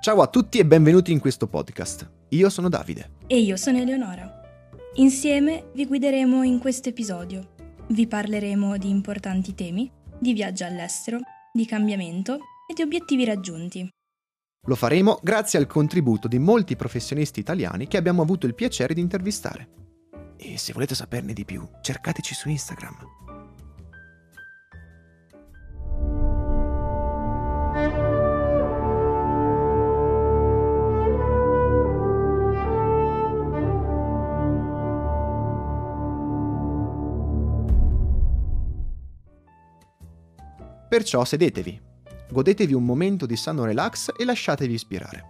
Ciao a tutti e benvenuti in questo podcast. Io sono Davide. E io sono Eleonora. Insieme vi guideremo in questo episodio. Vi parleremo di importanti temi, di viaggi all'estero, di cambiamento e di obiettivi raggiunti. Lo faremo grazie al contributo di molti professionisti italiani che abbiamo avuto il piacere di intervistare. E se volete saperne di più, cercateci su Instagram. Perciò sedetevi, godetevi un momento di sano relax e lasciatevi ispirare.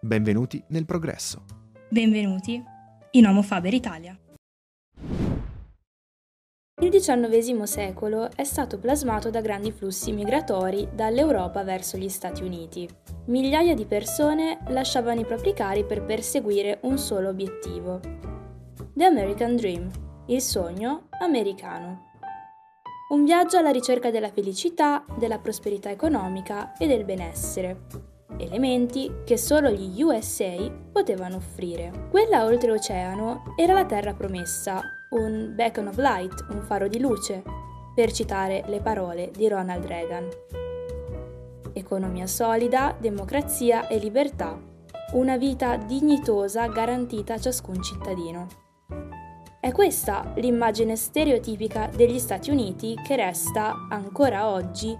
Benvenuti nel progresso. Benvenuti in Homo Faber Italia. Il XIX secolo è stato plasmato da grandi flussi migratori dall'Europa verso gli Stati Uniti. Migliaia di persone lasciavano i propri cari per perseguire un solo obiettivo. The American Dream, il sogno americano. Un viaggio alla ricerca della felicità, della prosperità economica e del benessere. Elementi che solo gli USA potevano offrire. Quella oltreoceano era la terra promessa, un beacon of light, un faro di luce, per citare le parole di Ronald Reagan. Economia solida, democrazia e libertà. Una vita dignitosa garantita a ciascun cittadino. È questa l'immagine stereotipica degli Stati Uniti che resta ancora oggi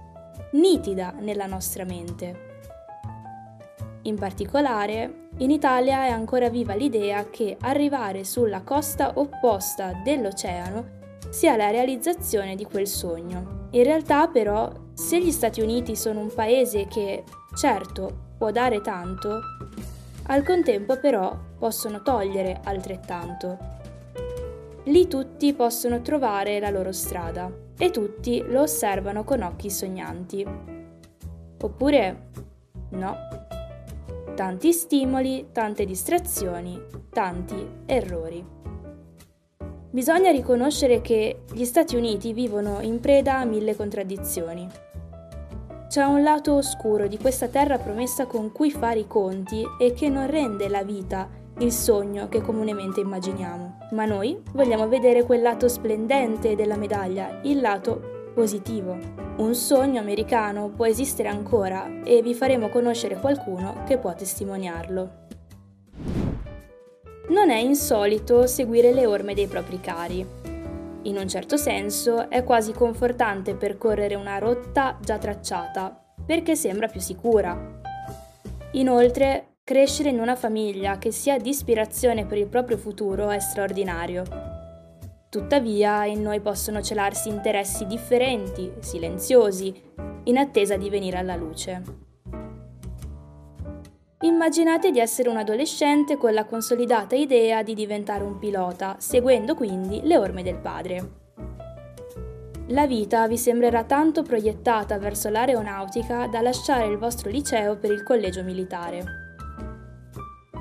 nitida nella nostra mente. In particolare, in Italia è ancora viva l'idea che arrivare sulla costa opposta dell'oceano sia la realizzazione di quel sogno. In realtà però, se gli Stati Uniti sono un paese che, certo, può dare tanto, al contempo però possono togliere altrettanto Lì tutti possono trovare la loro strada e tutti lo osservano con occhi sognanti. Oppure no. Tanti stimoli, tante distrazioni, tanti errori. Bisogna riconoscere che gli Stati Uniti vivono in preda a mille contraddizioni. C'è un lato oscuro di questa terra promessa con cui fare i conti e che non rende la vita il sogno che comunemente immaginiamo. Ma noi vogliamo vedere quel lato splendente della medaglia, il lato positivo. Un sogno americano può esistere ancora e vi faremo conoscere qualcuno che può testimoniarlo. Non è insolito seguire le orme dei propri cari. In un certo senso è quasi confortante percorrere una rotta già tracciata, perché sembra più sicura. Inoltre Crescere in una famiglia che sia di ispirazione per il proprio futuro è straordinario. Tuttavia, in noi possono celarsi interessi differenti, silenziosi, in attesa di venire alla luce. Immaginate di essere un adolescente con la consolidata idea di diventare un pilota, seguendo quindi le orme del padre. La vita vi sembrerà tanto proiettata verso l'aeronautica da lasciare il vostro liceo per il collegio militare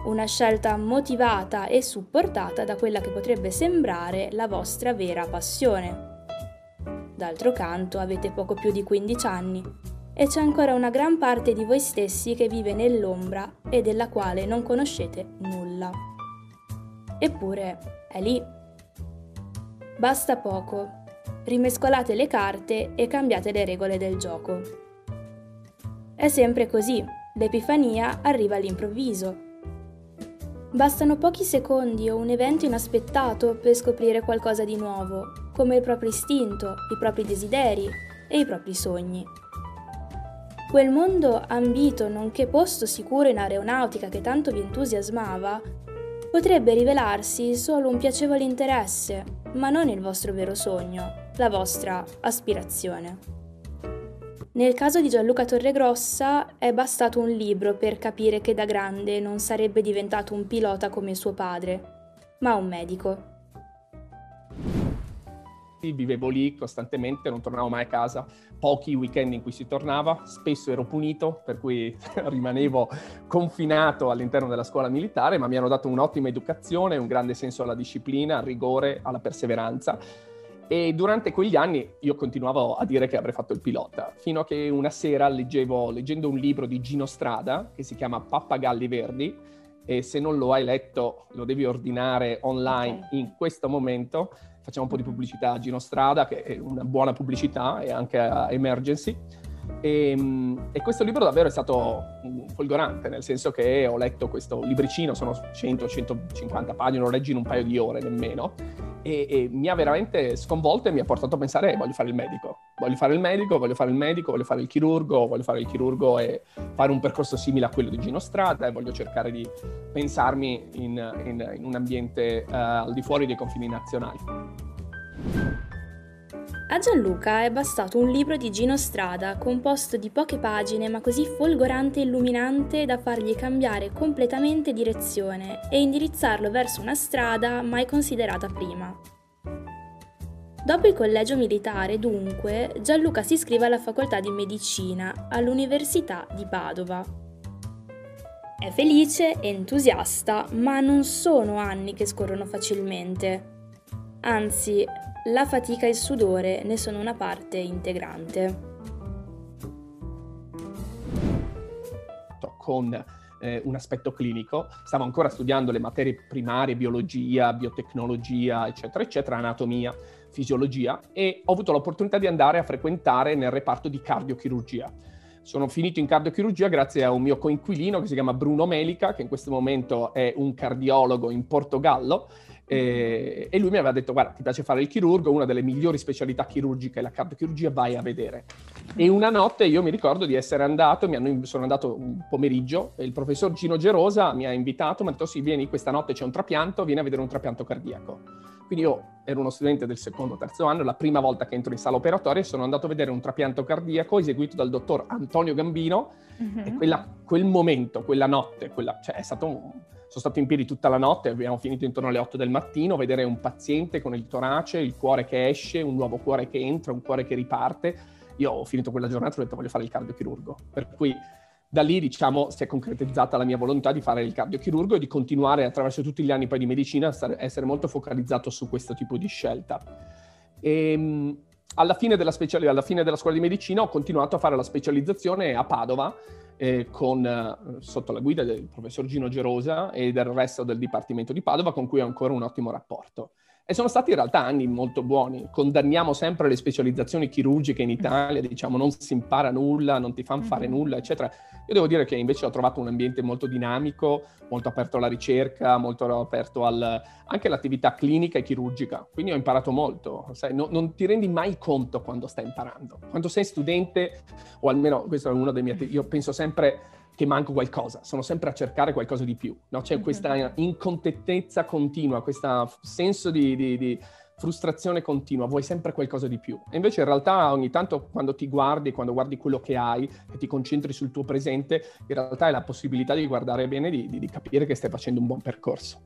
una scelta motivata e supportata da quella che potrebbe sembrare la vostra vera passione. D'altro canto avete poco più di 15 anni e c'è ancora una gran parte di voi stessi che vive nell'ombra e della quale non conoscete nulla. Eppure è lì. Basta poco. Rimescolate le carte e cambiate le regole del gioco. È sempre così. L'epifania arriva all'improvviso Bastano pochi secondi o un evento inaspettato per scoprire qualcosa di nuovo, come il proprio istinto, i propri desideri e i propri sogni. Quel mondo ambito nonché posto sicuro in aeronautica che tanto vi entusiasmava, potrebbe rivelarsi solo un piacevole interesse, ma non il vostro vero sogno, la vostra aspirazione. Nel caso di Gianluca Torregrossa è bastato un libro per capire che da grande non sarebbe diventato un pilota come suo padre, ma un medico. Vivevo lì costantemente, non tornavo mai a casa, pochi weekend in cui si tornava, spesso ero punito, per cui rimanevo confinato all'interno della scuola militare, ma mi hanno dato un'ottima educazione, un grande senso alla disciplina, al rigore, alla perseveranza E durante quegli anni io continuavo a dire che avrei fatto il pilota, fino a che una sera leggevo, leggendo un libro di Gino Strada che si chiama Pappagalli Verdi, e se non lo hai letto lo devi ordinare online okay. in questo momento. Facciamo un po' di pubblicità a Gino Strada, che è una buona pubblicità, e anche a Emergency. E, ehm, e, questo libro davvero è stato folgorante, nel senso che ho letto questo libricino, sono 100-150 pagine, lo leggi in un paio di ore nemmeno, e, e, mi ha veramente sconvolto e mi ha portato a pensare eh, voglio fare il medico, voglio fare il medico, voglio fare il medico, voglio fare il chirurgo, voglio fare il chirurgo e fare un percorso simile a quello di Gino Strada e voglio cercare di pensarmi in, in, in un ambiente uh, al di fuori dei confini nazionali. A Gianluca è bastato un libro di Gino Strada, composto di poche pagine ma così folgorante e illuminante da fargli cambiare completamente direzione e indirizzarlo verso una strada mai considerata prima. Dopo il collegio militare, dunque, Gianluca si iscrive alla facoltà di medicina all'Università di Padova. È felice e entusiasta, ma non sono anni che scorrono facilmente. Anzi, la fatica e il sudore ne sono una parte integrante. Con eh, un aspetto clinico, stavo ancora studiando le materie primarie, biologia, biotecnologia, eccetera, eccetera, anatomia, fisiologia e ho avuto l'opportunità di andare a frequentare nel reparto di cardiochirurgia. Sono finito in cardiochirurgia grazie a un mio coinquilino che si chiama Bruno Melica, che in questo momento è un cardiologo in Portogallo e, e, lui mi aveva detto, guarda, ti piace fare il chirurgo, una delle migliori specialità chirurgiche è la cardiochirurgia, vai a vedere. E una notte io mi ricordo di essere andato, hanno, sono andato un pomeriggio, e il professor Gino Gerosa mi ha invitato, mi ha detto, sì, vieni, questa notte c'è un trapianto, vieni a vedere un trapianto cardiaco. Quindi io ero uno studente del secondo o terzo anno, la prima volta che entro in sala operatoria sono andato a vedere un trapianto cardiaco eseguito dal dottor Antonio Gambino mm-hmm. e quella, quel momento, quella notte, quella, cioè, è stato un sono stato in piedi tutta la notte, abbiamo finito intorno alle 8 del mattino, vedere un paziente con il torace, il cuore che esce, un nuovo cuore che entra, un cuore che riparte. Io ho finito quella giornata e ho detto voglio fare il cardiochirurgo. Per cui da lì, diciamo, si è concretizzata la mia volontà di fare il cardiochirurgo e di continuare attraverso tutti gli anni poi di medicina a essere molto focalizzato su questo tipo di scelta. E, ehm, alla, fine speciali- alla fine della scuola di medicina ho continuato a fare la specializzazione a Padova eh, con, eh, sotto la guida del professor Gino Gerosa e del resto del Dipartimento di Padova, con cui ho ancora un ottimo rapporto. E sono stati in realtà anni molto buoni. Condanniamo sempre le specializzazioni chirurgiche in Italia, diciamo non si impara nulla, non ti fanno fare mm-hmm. nulla, eccetera. Io devo dire che invece ho trovato un ambiente molto dinamico, molto aperto alla ricerca, molto aperto al, anche all'attività clinica e chirurgica. Quindi ho imparato molto. Sai, no, non ti rendi mai conto quando stai imparando. Quando sei studente, o almeno questo è uno dei miei... Io penso sempre che manco qualcosa, sono sempre a cercare qualcosa di più, no? C'è questa incontentezza continua, questo senso di, di, di, frustrazione continua, vuoi sempre qualcosa di più. E invece in realtà ogni tanto quando ti guardi, quando guardi quello che hai e ti concentri sul tuo presente, in realtà hai la possibilità di guardare bene, di, di capire che stai facendo un buon percorso.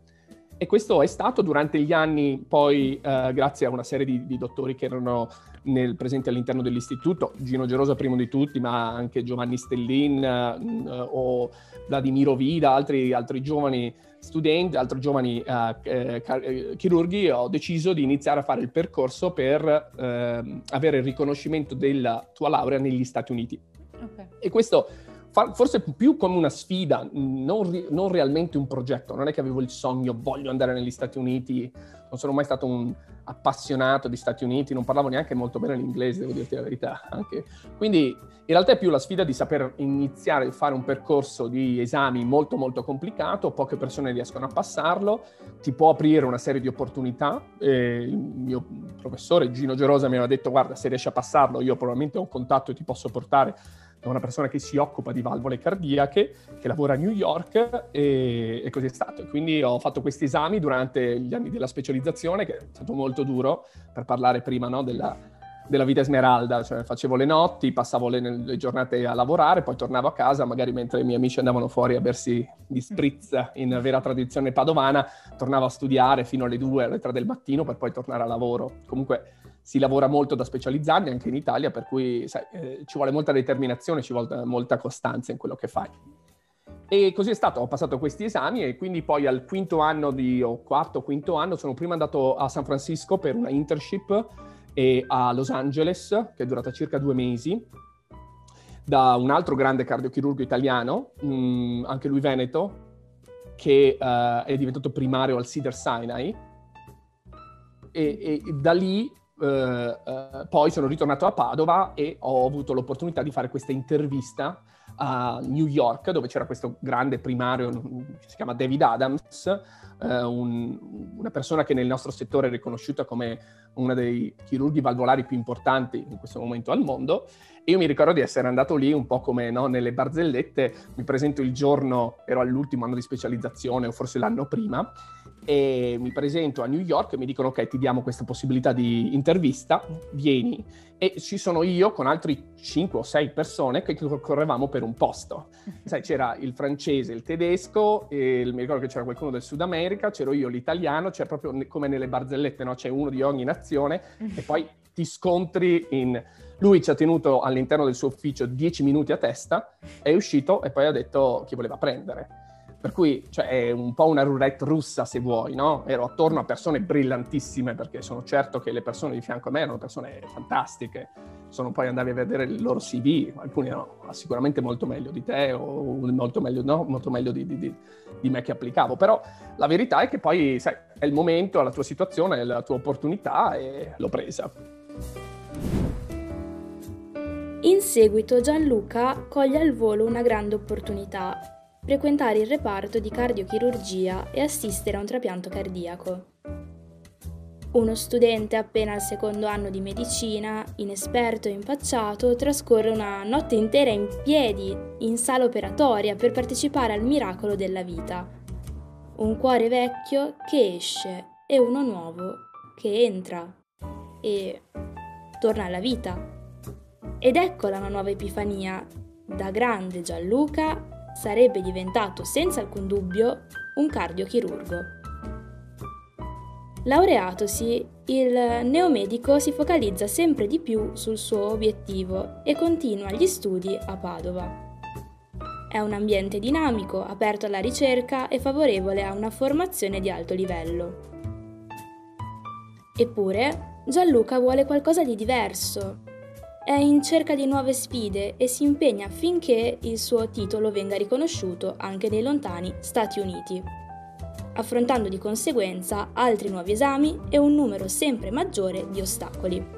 E questo è stato durante gli anni, poi eh, grazie a una serie di, di dottori che erano nel, presenti all'interno dell'istituto, Gino Gerosa primo di tutti, ma anche Giovanni Stellin eh, o Vladimiro Vida, altri, altri giovani studenti, altri giovani uh, eh, chirurghi, ho deciso di iniziare a fare il percorso per eh, avere il riconoscimento della tua laurea negli Stati Uniti. Okay. E questo forse più come una sfida, non, non, realmente un progetto. Non è che avevo il sogno, voglio andare negli Stati Uniti, non sono mai stato un appassionato di Stati Uniti, non parlavo neanche molto bene l'inglese, devo dirti la verità. Anche. Quindi in realtà è più la sfida di saper iniziare a fare un percorso di esami molto molto complicato, poche persone riescono a passarlo, ti può aprire una serie di opportunità. E il mio professore Gino Gerosa mi aveva detto guarda se riesci a passarlo io probabilmente ho un contatto e ti posso portare da una persona che si occupa di valvole cardiache, che lavora a New York e, e così è stato. Quindi ho fatto questi esami durante gli anni della specializzazione, che è stato molto duro, per parlare prima no, della, della vita esmeralda, cioè facevo le notti, passavo le, le, giornate a lavorare, poi tornavo a casa, magari mentre i miei amici andavano fuori a bersi gli spritz in vera tradizione padovana, tornavo a studiare fino alle 2, alle 3 del mattino per poi tornare a lavoro. Comunque si lavora molto da specializzandi anche in Italia, per cui sai, eh, ci vuole molta determinazione, ci vuole molta costanza in quello che fai. E così è stato, ho passato questi esami e quindi poi al quinto anno di, o quarto, quinto anno, sono prima andato a San Francisco per una internship e a Los Angeles, che è durata circa due mesi, da un altro grande cardiochirurgo italiano, mh, mm, anche lui veneto, che uh, è diventato primario al Cedar Sinai. E, e da lì uh, uh, poi sono ritornato a Padova e ho avuto l'opportunità di fare questa intervista a New York, dove c'era questo grande primario si chiama David Adams, eh, un, una persona che nel nostro settore è riconosciuta come uno dei chirurghi valvolari più importanti in questo momento al mondo. E io mi ricordo di essere andato lì un po' come no, nelle barzellette, mi presento il giorno, ero all'ultimo anno di specializzazione o forse l'anno prima, e mi presento a New York e mi dicono ok ti diamo questa possibilità di intervista, vieni e ci sono io con altri 5 o 6 persone che correvamo per un posto. Sai, c'era il francese, il tedesco, il, mi ricordo che c'era qualcuno del Sud America, c'ero io l'italiano, c'è proprio come nelle barzellette, no? c'è uno di ogni nazione e poi ti scontri in... Lui ci ha tenuto all'interno del suo ufficio 10 minuti a testa, è uscito e poi ha detto chi voleva prendere. Per cui cioè, è un po' una roulette russa, se vuoi, no? Ero attorno a persone brillantissime, perché sono certo che le persone di fianco a me erano persone fantastiche. Sono poi andavi a vedere il loro CV, alcuni erano sicuramente molto meglio di te o molto meglio, no? molto meglio di, di, di, me che applicavo. Però la verità è che poi, sai, è il momento, è la tua situazione, è la tua opportunità e l'ho presa. In seguito Gianluca coglie al volo una grande opportunità frequentare il reparto di cardiochirurgia e assistere a un trapianto cardiaco. Uno studente appena al secondo anno di medicina, inesperto e impacciato, trascorre una notte intera in piedi in sala operatoria per partecipare al miracolo della vita. Un cuore vecchio che esce e uno nuovo che entra e torna alla vita. Ed eccola una nuova epifania. Da grande Gianluca sarebbe diventato senza alcun dubbio un cardiochirurgo. Laureatosi, il neomedico si focalizza sempre di più sul suo obiettivo e continua gli studi a Padova. È un ambiente dinamico, aperto alla ricerca e favorevole a una formazione di alto livello. Eppure, Gianluca vuole qualcosa di diverso è in cerca di nuove sfide e si impegna affinché il suo titolo venga riconosciuto anche nei lontani Stati Uniti, affrontando di conseguenza altri nuovi esami e un numero sempre maggiore di ostacoli.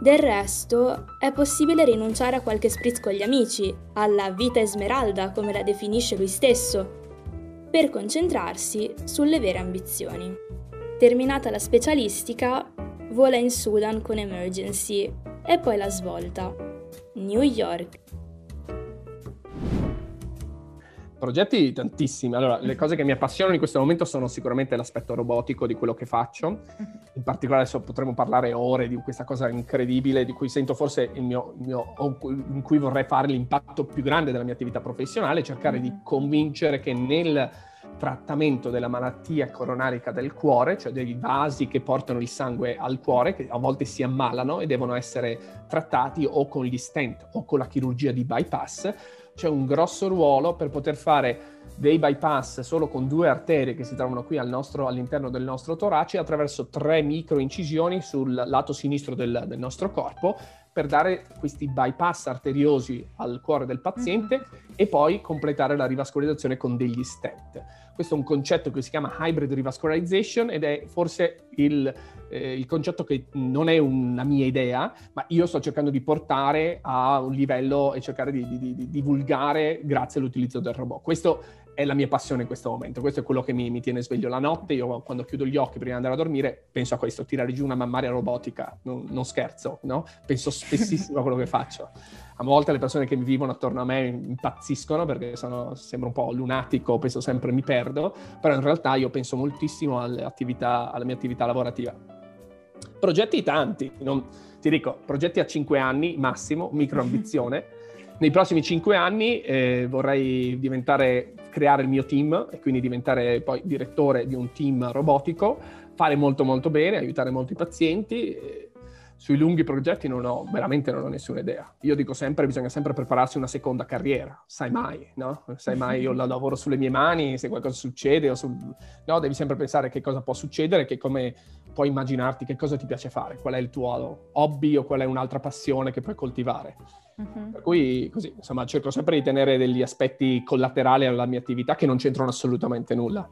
Del resto, è possibile rinunciare a qualche spritz con gli amici, alla vita esmeralda come la definisce lui stesso, per concentrarsi sulle vere ambizioni. Terminata la specialistica, vola in Sudan con Emergency e poi la svolta. New York. Progetti tantissimi. Allora, le cose che mi appassionano in questo momento sono sicuramente l'aspetto robotico di quello che faccio. In particolare adesso potremmo parlare ore di questa cosa incredibile di cui sento forse il mio, il mio in cui vorrei fare l'impatto più grande della mia attività professionale, cercare di convincere che nel trattamento della malattia coronarica del cuore, cioè dei vasi che portano il sangue al cuore, che a volte si ammalano e devono essere trattati o con gli stent o con la chirurgia di bypass. C'è un grosso ruolo per poter fare dei bypass solo con due arterie che si trovano qui al nostro, all'interno del nostro torace attraverso tre micro incisioni sul lato sinistro del, del nostro corpo per dare questi bypass arteriosi al cuore del paziente mm-hmm. e poi completare la rivascolarizzazione con degli stent. Questo è un concetto che si chiama hybrid revascularization ed è forse il, eh, il concetto che non è una mia idea, ma io sto cercando di portare a un livello e cercare di, di, di divulgare grazie all'utilizzo del robot. Questo è la mia passione in questo momento, questo è quello che mi, mi, tiene sveglio la notte, io quando chiudo gli occhi prima di andare a dormire penso a questo, tirare giù una mammaria robotica, non, non scherzo, no? Penso spessissimo a quello che faccio. A volte le persone che mi vivono attorno a me impazziscono perché sono, sembro un po' lunatico, penso sempre mi perdo, però in realtà io penso moltissimo alla mia attività lavorativa. Progetti tanti, non, ti dico, progetti a 5 anni massimo, micro ambizione. Nei prossimi 5 anni eh, vorrei diventare creare il mio team e quindi diventare poi direttore di un team robotico, fare molto molto bene, aiutare molti pazienti, Sui lunghi progetti non ho, veramente non ho nessuna idea. Io dico sempre, bisogna sempre prepararsi una seconda carriera, sai mai, no? Sai mai, io lavoro sulle mie mani, se qualcosa succede sul... No, devi sempre pensare che cosa può succedere, che come puoi immaginarti, che cosa ti piace fare, qual è il tuo hobby o qual è un'altra passione che puoi coltivare. Uh-huh. Per cui, così, insomma, cerco sempre di tenere degli aspetti collaterali alla mia attività che non c'entrano assolutamente nulla.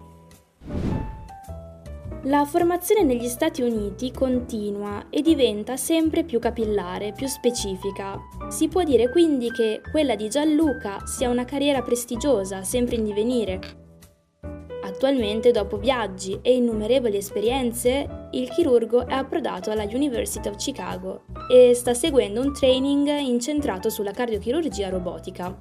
La formazione negli Stati Uniti continua e diventa sempre più capillare, più specifica. Si può dire quindi che quella di Gianluca sia una carriera prestigiosa, sempre in divenire. Attualmente, dopo viaggi e innumerevoli esperienze, il chirurgo è approdato alla University of Chicago e sta seguendo un training incentrato sulla cardiochirurgia robotica.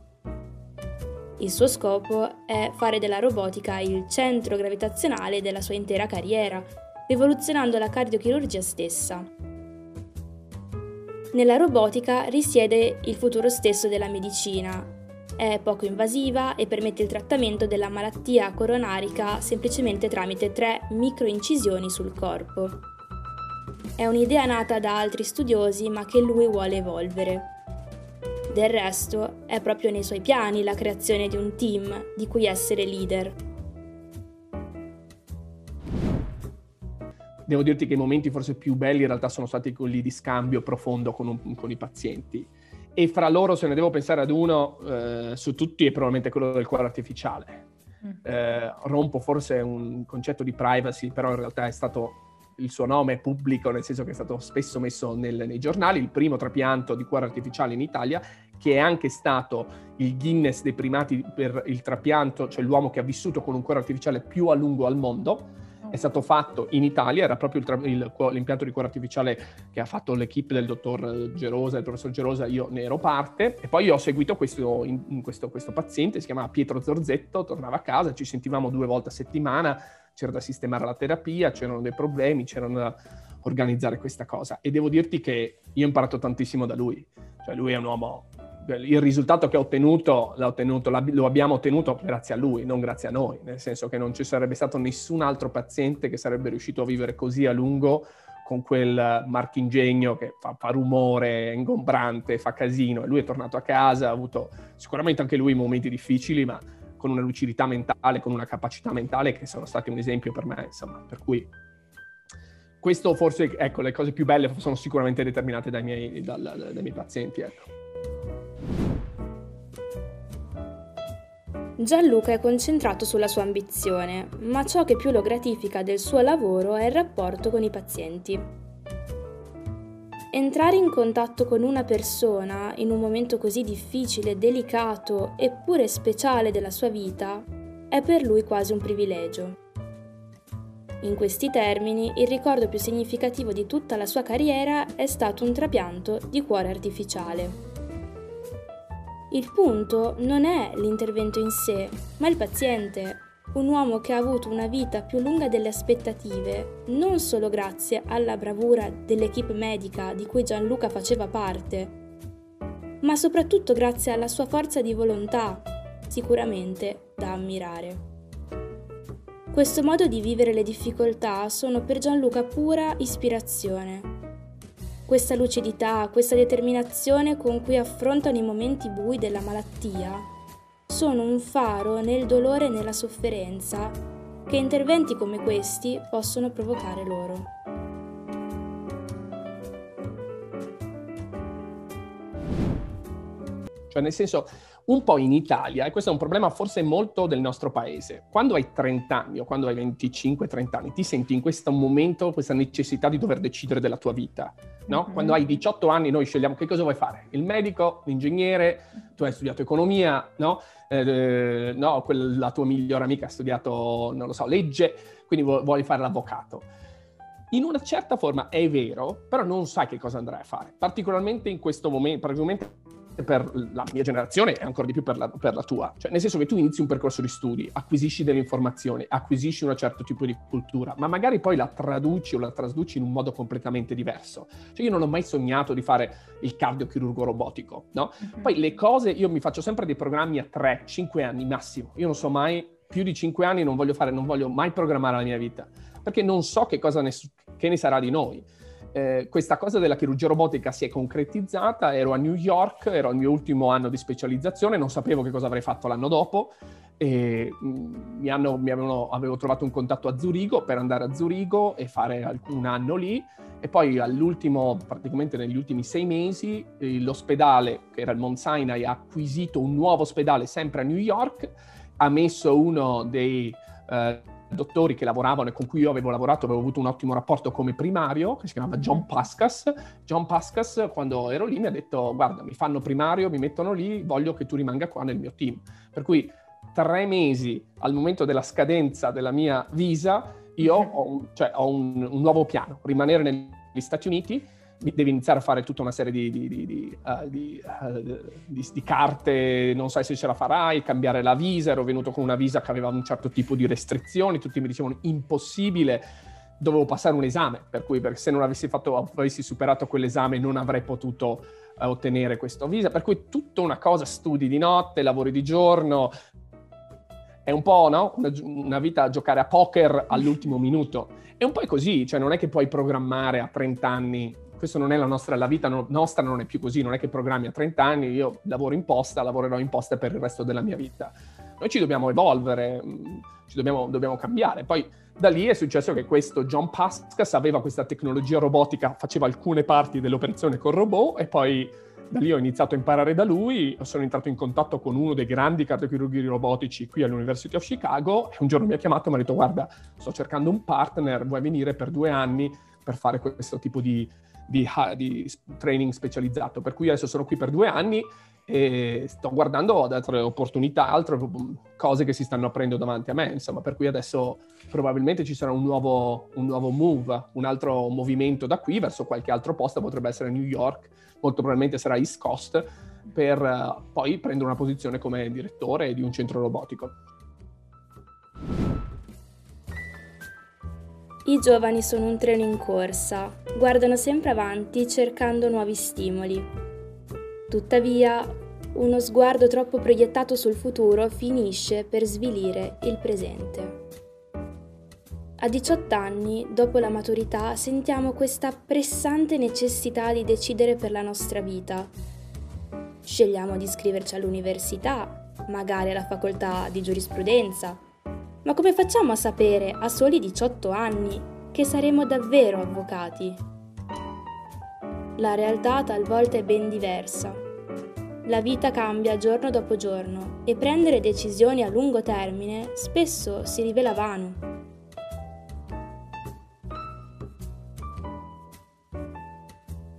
Il suo scopo è fare della robotica il centro gravitazionale della sua intera carriera, rivoluzionando la cardiochirurgia stessa. Nella robotica risiede il futuro stesso della medicina. È poco invasiva e permette il trattamento della malattia coronarica semplicemente tramite tre microincisioni sul corpo. È un'idea nata da altri studiosi ma che lui vuole evolvere. Del resto, è proprio nei suoi piani la creazione di un team di cui essere leader. Devo dirti che i momenti forse più belli in realtà sono stati quelli di scambio profondo con, un, con i pazienti. E fra loro, se ne devo pensare ad uno, eh, su tutti è probabilmente quello del cuore artificiale. Mm. Eh, rompo forse un concetto di privacy, però in realtà è stato il suo nome pubblico, nel senso che è stato spesso messo nel, nei giornali, il primo trapianto di cuore artificiale in Italia, che è anche stato il Guinness dei primati per il trapianto, cioè l'uomo che ha vissuto con un cuore artificiale più a lungo al mondo. È stato fatto in Italia, era proprio il il, l'impianto di cuore artificiale che ha fatto l'equipe del dottor Gerosa, del professor Gerosa, io ne ero parte. E poi ho seguito questo, in, in questo, questo paziente, si chiamava Pietro Zorzetto, tornava a casa, ci sentivamo due volte a settimana, c'era da sistemare la terapia, c'erano dei problemi, c'erano da organizzare questa cosa. E devo dirti che io ho imparato tantissimo da lui. Cioè lui è un uomo il risultato che ho ottenuto, ottenuto, lo abbiamo ottenuto grazie a lui, non grazie a noi, nel senso che non ci sarebbe stato nessun altro paziente che sarebbe riuscito a vivere così a lungo con quel marchingegno che fa, fa rumore, è ingombrante, fa casino e lui è tornato a casa, ha avuto sicuramente anche lui momenti difficili, ma con una lucidità mentale, con una capacità mentale che sono stati un esempio per me, insomma, per cui questo forse, ecco, le cose più belle sono sicuramente determinate dai miei, dal, dai miei pazienti, ecco. Gianluca è concentrato sulla sua ambizione, ma ciò che più lo gratifica del suo lavoro è il rapporto con i pazienti. Entrare in contatto con una persona in un momento così difficile, delicato eppure speciale della sua vita è per lui quasi un privilegio. In questi termini, il ricordo più significativo di tutta la sua carriera è stato un trapianto di cuore artificiale. Il punto non è l'intervento in sé, ma il paziente, un uomo che ha avuto una vita più lunga delle aspettative, non solo grazie alla bravura dell'equipe medica di cui Gianluca faceva parte, ma soprattutto grazie alla sua forza di volontà, sicuramente da ammirare. Questo modo di vivere le difficoltà sono per Gianluca pura ispirazione questa lucidità, questa determinazione con cui affrontano i momenti bui della malattia sono un faro nel dolore e nella sofferenza che interventi come questi possono provocare loro. Cioè, nel senso, un po' in Italia, e questo è un problema forse molto del nostro paese, quando hai 30 anni o quando hai 25-30 anni, ti senti in questo momento questa necessità di dover decidere della tua vita, no? Mm-hmm. Quando hai 18 anni noi scegliamo che cosa vuoi fare, il medico, l'ingegnere, tu hai studiato economia, no? Eh, no, quel, la tua migliore amica ha studiato, non lo so, legge, quindi vuoi fare l'avvocato. In una certa forma è vero, però non sai che cosa andrai a fare, particolarmente in questo momento, particolarmente per la mia generazione e ancora di più per la, per la, tua. Cioè, nel senso che tu inizi un percorso di studi, acquisisci delle informazioni, acquisisci un certo tipo di cultura, ma magari poi la traduci o la trasduci in un modo completamente diverso. Cioè, io non ho mai sognato di fare il cardiochirurgo robotico, no? Uh-huh. Poi le cose, io mi faccio sempre dei programmi a 3-5 anni massimo. Io non so mai, più di 5 anni non voglio fare, non voglio mai programmare la mia vita, perché non so che cosa ne, che ne sarà di noi eh, questa cosa della chirurgia robotica si è concretizzata, ero a New York, ero al mio ultimo anno di specializzazione, non sapevo che cosa avrei fatto l'anno dopo e mm, mi, hanno, mi avevano, avevo trovato un contatto a Zurigo per andare a Zurigo e fare un anno lì e poi all'ultimo, praticamente negli ultimi sei mesi, l'ospedale, che era il Mount Sinai, ha acquisito un nuovo ospedale sempre a New York, ha messo uno dei eh, dottori che lavoravano e con cui io avevo lavorato, avevo avuto un ottimo rapporto come primario, che si chiamava John Pascas. John Pascas, quando ero lì, mi ha detto, guarda, mi fanno primario, mi mettono lì, voglio che tu rimanga qua nel mio team. Per cui tre mesi al momento della scadenza della mia visa, io ho un, cioè, ho un, un nuovo piano, rimanere negli Stati Uniti, devi iniziare a fare tutta una serie di, di, di, uh, di, carte, non sai se ce la farai, cambiare la visa, ero venuto con una visa che aveva un certo tipo di restrizioni, tutti mi dicevano impossibile, dovevo passare un esame, per cui se non avessi, fatto, avessi superato quell'esame non avrei potuto uh, ottenere questa visa, per cui tutta una cosa, studi di notte, lavori di giorno, è un po' no? una, una, vita a giocare a poker all'ultimo minuto. È un po' così, cioè non è che puoi programmare a 30 anni, questo non è la nostra, la vita no, nostra non è più così, non è che programmi a 30 anni, io lavoro in posta, lavorerò in posta per il resto della mia vita. Noi ci dobbiamo evolvere, mm, ci dobbiamo, dobbiamo cambiare. Poi da lì è successo che questo John Pascas aveva questa tecnologia robotica, faceva alcune parti dell'operazione con robot e poi da lì ho iniziato a imparare da lui, sono entrato in contatto con uno dei grandi cardiochirurghi robotici qui all'University of Chicago e un giorno mi ha chiamato e mi ha detto guarda, sto cercando un partner, vuoi venire per due anni per fare questo tipo di, di, di training specializzato. Per cui adesso sono qui per due anni e sto guardando ad altre opportunità, altre cose che si stanno aprendo davanti a me, insomma, per cui adesso probabilmente ci sarà un nuovo, un nuovo move, un altro movimento da qui verso qualche altro posto, potrebbe essere New York, molto probabilmente sarà East Coast, per uh, poi prendere una posizione come direttore di un centro robotico. I giovani sono un treno in corsa, guardano sempre avanti cercando nuovi stimoli. Tuttavia, uno sguardo troppo proiettato sul futuro finisce per svilire il presente. A 18 anni, dopo la maturità, sentiamo questa pressante necessità di decidere per la nostra vita. Scegliamo di iscriverci all'università, magari alla facoltà di giurisprudenza. Ma come facciamo a sapere a soli 18 anni che saremo davvero avvocati? La realtà talvolta è ben diversa. La vita cambia giorno dopo giorno e prendere decisioni a lungo termine spesso si rivela vano.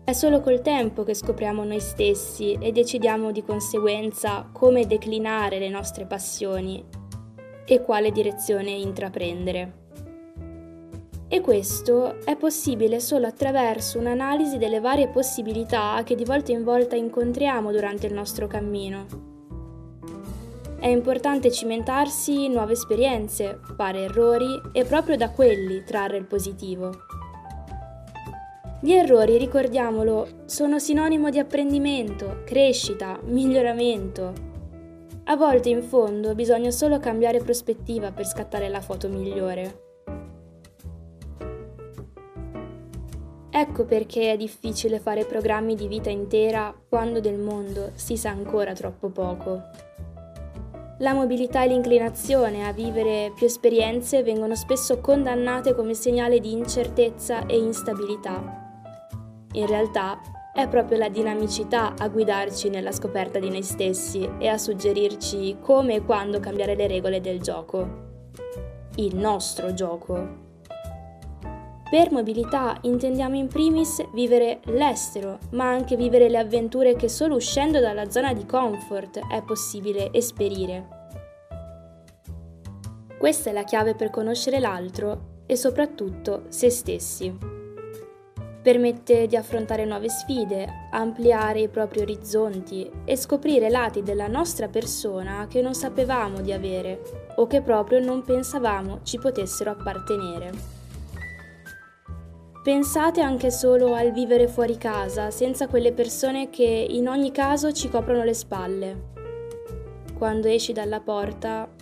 È solo col tempo che scopriamo noi stessi e decidiamo di conseguenza come declinare le nostre passioni e quale direzione intraprendere. E questo è possibile solo attraverso un'analisi delle varie possibilità che di volta in volta incontriamo durante il nostro cammino. È importante cimentarsi in nuove esperienze, fare errori e proprio da quelli trarre il positivo. Gli errori, ricordiamolo, sono sinonimo di apprendimento, crescita, miglioramento. A volte in fondo bisogna solo cambiare prospettiva per scattare la foto migliore. Ecco perché è difficile fare programmi di vita intera quando del mondo si sa ancora troppo poco. La mobilità e l'inclinazione a vivere più esperienze vengono spesso condannate come segnale di incertezza e instabilità in realtà è proprio la dinamicità a guidarci nella scoperta di noi stessi e a suggerirci come e quando cambiare le regole del gioco. Il nostro gioco. Per mobilità intendiamo in primis vivere l'estero, ma anche vivere le avventure che solo uscendo dalla zona di comfort è possibile esperire. Questa è la chiave per conoscere l'altro e soprattutto se stessi permette di affrontare nuove sfide, ampliare i propri orizzonti e scoprire lati della nostra persona che non sapevamo di avere o che proprio non pensavamo ci potessero appartenere. Pensate anche solo al vivere fuori casa, senza quelle persone che in ogni caso ci coprono le spalle. Quando esci dalla porta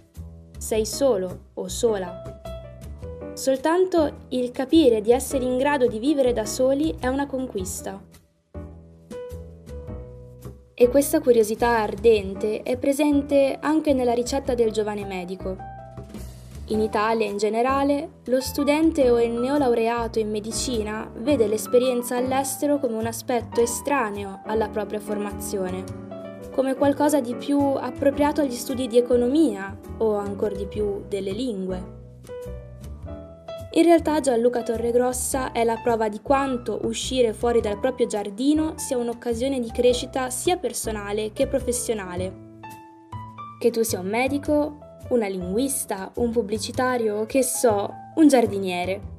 sei solo o sola Soltanto il capire di essere in grado di vivere da soli è una conquista. E questa curiosità ardente è presente anche nella ricetta del giovane medico. In Italia in generale, lo studente o il neolaureato in medicina vede l'esperienza all'estero come un aspetto estraneo alla propria formazione, come qualcosa di più appropriato agli studi di economia o ancora di più delle lingue. In realtà Gianluca Torregrossa è la prova di quanto uscire fuori dal proprio giardino sia un'occasione di crescita sia personale che professionale. Che tu sia un medico, una linguista, un pubblicitario, che so, un giardiniere.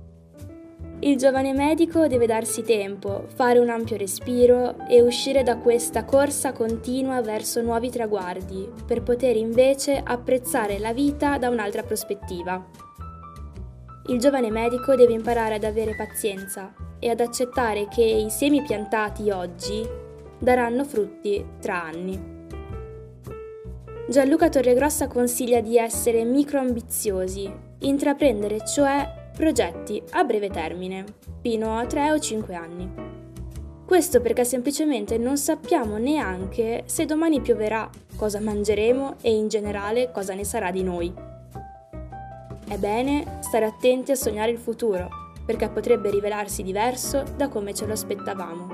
Il giovane medico deve darsi tempo, fare un ampio respiro e uscire da questa corsa continua verso nuovi traguardi, per poter invece apprezzare la vita da un'altra prospettiva. Il giovane medico deve imparare ad avere pazienza e ad accettare che i semi piantati oggi daranno frutti tra anni. Gianluca Torregrossa consiglia di essere microambiziosi, intraprendere cioè progetti a breve termine, fino a 3 o 5 anni. Questo perché semplicemente non sappiamo neanche se domani pioverà, cosa mangeremo e in generale cosa ne sarà di noi. È bene stare attenti a sognare il futuro, perché potrebbe rivelarsi diverso da come ce lo aspettavamo.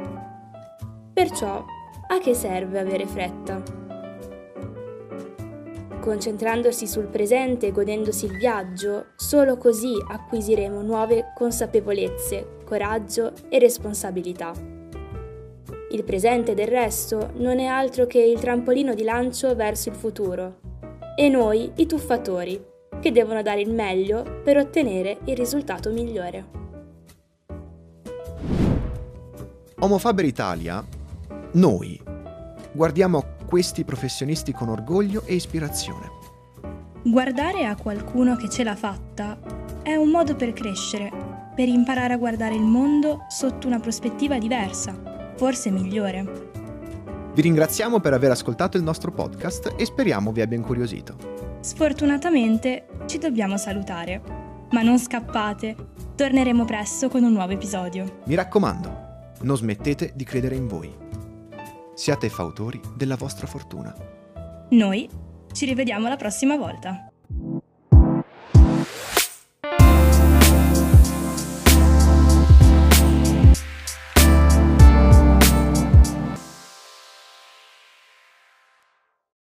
Perciò, a che serve avere fretta? Concentrandosi sul presente e godendosi il viaggio, solo così acquisiremo nuove consapevolezze, coraggio e responsabilità. Il presente del resto non è altro che il trampolino di lancio verso il futuro e noi i tuffatori che devono dare il meglio per ottenere il risultato migliore. Homo Faber Italia, noi, guardiamo questi professionisti con orgoglio e ispirazione. Guardare a qualcuno che ce l'ha fatta è un modo per crescere, per imparare a guardare il mondo sotto una prospettiva diversa, forse migliore. Vi ringraziamo per aver ascoltato il nostro podcast e speriamo vi abbia incuriosito. Sfortunatamente ci dobbiamo salutare, ma non scappate, torneremo presto con un nuovo episodio. Mi raccomando, non smettete di credere in voi. Siate fautori della vostra fortuna. Noi ci rivediamo la prossima volta.